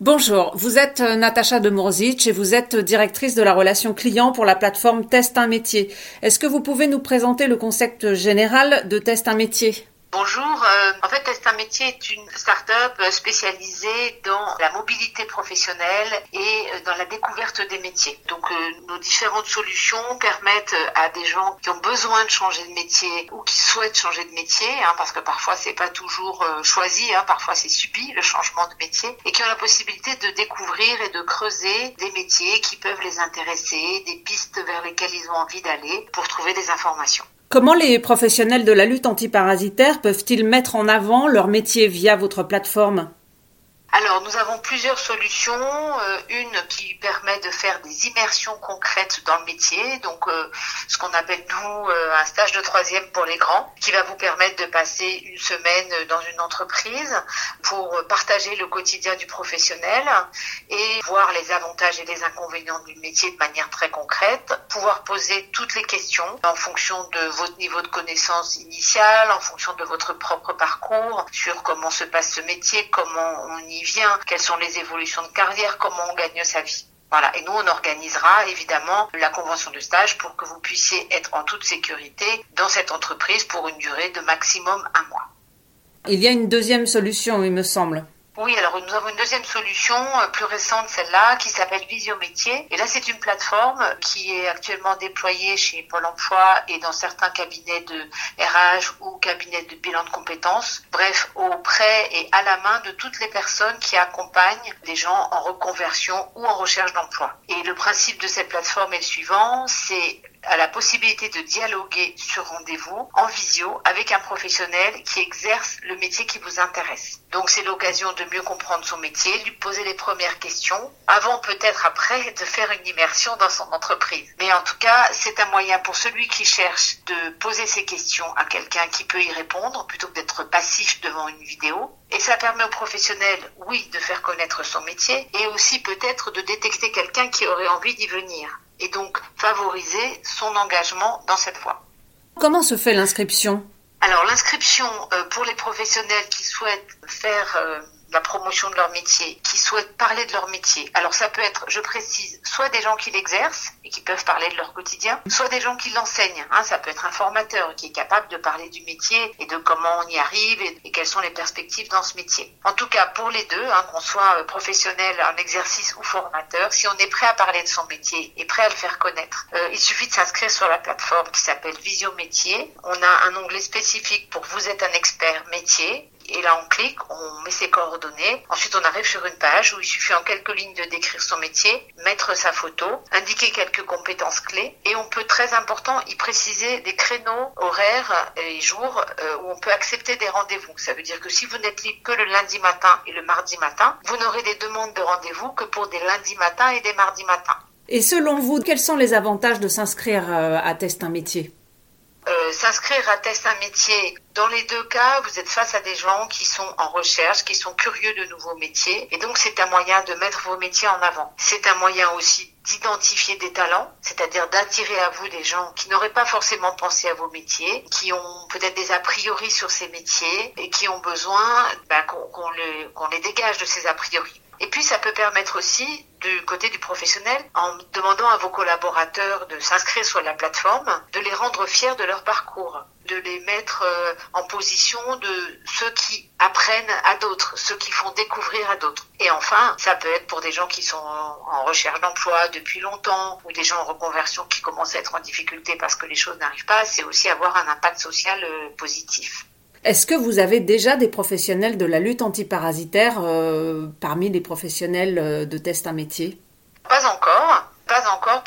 Bonjour, vous êtes euh, Natacha Demorzic et vous êtes directrice de la relation client pour la plateforme Test un métier. Est-ce que vous pouvez nous présenter le concept général de Test un métier? Bonjour, euh, en fait Test un métier est une start-up spécialisée dans la mobilité professionnelle et euh, dans la découverte des métiers. Donc euh, nos différentes solutions permettent à des gens qui ont besoin de changer de métier ou qui souhaitent changer de métier, hein, parce que parfois c'est pas toujours choisi, hein, parfois c'est subi le changement de métier, et qui ont la possibilité de découvrir et de creuser des métiers qui peuvent les intéresser, des pistes vers lesquelles ils ont envie d'aller pour trouver des informations. Comment les professionnels de la lutte antiparasitaire peuvent-ils mettre en avant leur métier via votre plateforme? Alors, nous avons plusieurs solutions. Euh, une qui permet de faire des immersions concrètes dans le métier, donc euh, ce qu'on appelle nous euh, un stage de troisième pour les grands, qui va vous permettre de passer une semaine dans une entreprise pour partager le quotidien du professionnel et voir les avantages et les inconvénients du métier de manière très concrète, pouvoir poser toutes les questions en fonction de votre niveau de connaissance initiale, en fonction de votre propre parcours, sur comment se passe ce métier, comment on y vient, quelles sont les évolutions de carrière, comment on gagne sa vie. Voilà. Et nous, on organisera évidemment la convention de stage pour que vous puissiez être en toute sécurité dans cette entreprise pour une durée de maximum un mois. Il y a une deuxième solution, il me semble. Oui, alors nous avons une deuxième solution, euh, plus récente celle-là, qui s'appelle Visio Métier. Et là, c'est une plateforme qui est actuellement déployée chez Pôle Emploi et dans certains cabinets de RH ou cabinets de bilan de compétences. Bref, auprès et à la main de toutes les personnes qui accompagnent des gens en reconversion ou en recherche d'emploi. Et le principe de cette plateforme est le suivant, c'est à la possibilité de dialoguer sur rendez-vous en visio avec un professionnel qui exerce le métier qui vous intéresse. Donc c'est l'occasion de mieux comprendre son métier, lui poser les premières questions, avant peut-être après de faire une immersion dans son entreprise. Mais en tout cas, c'est un moyen pour celui qui cherche de poser ses questions à quelqu'un qui peut y répondre plutôt que d'être passif devant une vidéo. Et ça permet au professionnel, oui, de faire connaître son métier et aussi peut-être de détecter quelqu'un qui aurait envie d'y venir et donc favoriser son engagement dans cette voie. Comment se fait l'inscription? Alors l'inscription euh, pour les professionnels qui souhaitent faire euh, la promotion de leur métier, qui souhaitent parler de leur métier. Alors ça peut être, je précise, soit des gens qui l'exercent et qui peuvent parler de leur quotidien, soit des gens qui l'enseignent. Hein. ça peut être un formateur qui est capable de parler du métier et de comment on y arrive et, quelles sont les perspectives dans ce métier. En tout cas, pour les deux, hein, qu'on soit euh, professionnel en exercice ou formateur, si on est prêt à parler de son métier et prêt à le faire connaître, euh, il suffit de s'inscrire sur la plateforme qui s'appelle Visio Métier. On a un onglet spécifique pour vous êtes un expert métier et là, on clique, on met ses coordonnées. Ensuite, on arrive sur une page où il suffit en quelques lignes de décrire son métier, mettre sa photo, indiquer quelques compétences clés. Et on peut, très important, y préciser des créneaux horaires et jours euh, où on peut accepter des rendez-vous. Ça veut dire que si vous n'êtes libre que le lundi matin et le mardi matin, vous n'aurez des demandes de rendez-vous que pour des lundis matins et des mardis matins. Et selon vous, quels sont les avantages de s'inscrire euh, à Test un métier? S'inscrire à test un métier, dans les deux cas, vous êtes face à des gens qui sont en recherche, qui sont curieux de nouveaux métiers. Et donc, c'est un moyen de mettre vos métiers en avant. C'est un moyen aussi d'identifier des talents, c'est-à-dire d'attirer à vous des gens qui n'auraient pas forcément pensé à vos métiers, qui ont peut-être des a priori sur ces métiers et qui ont besoin ben, qu'on les dégage de ces a priori. Et puis, ça peut permettre aussi, du côté du professionnel, en demandant à vos collaborateurs de s'inscrire sur la plateforme, de les rendre fiers de leur parcours, de les mettre euh, en position de ceux qui apprennent à d'autres, ceux qui font découvrir à d'autres. Et enfin, ça peut être pour des gens qui sont en recherche d'emploi depuis longtemps ou des gens en reconversion qui commencent à être en difficulté parce que les choses n'arrivent pas, c'est aussi avoir un impact social euh, positif. Est-ce que vous avez déjà des professionnels de la lutte antiparasitaire euh, parmi les professionnels euh, de test à métier? Pas encore.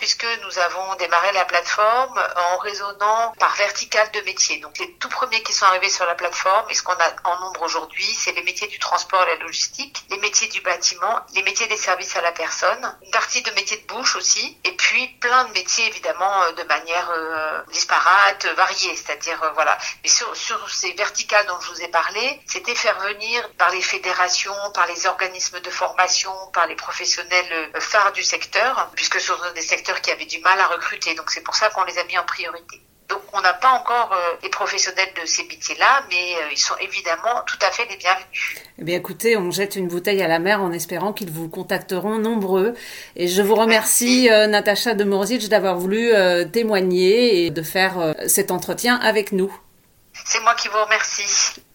Puisque nous avons démarré la plateforme en raisonnant par verticale de métiers. Donc les tout premiers qui sont arrivés sur la plateforme et ce qu'on a en nombre aujourd'hui, c'est les métiers du transport et la logistique, les métiers du bâtiment, les métiers des services à la personne, une partie de métiers de bouche aussi, et puis plein de métiers évidemment euh, de manière euh, disparate, variée, c'est-à-dire euh, voilà. Mais sur ces verticales dont je vous ai parlé, c'était faire venir par les fédérations, par les organismes de formation, par les professionnels phares du secteur, puisque sur des secteurs qui avaient du mal à recruter. Donc c'est pour ça qu'on les a mis en priorité. Donc on n'a pas encore euh, les professionnels de ces métiers-là, mais euh, ils sont évidemment tout à fait les bienvenus. Eh bien écoutez, on jette une bouteille à la mer en espérant qu'ils vous contacteront nombreux. Et je vous remercie, euh, Natacha de Morzic, d'avoir voulu témoigner et de faire cet entretien avec nous. C'est moi qui vous remercie.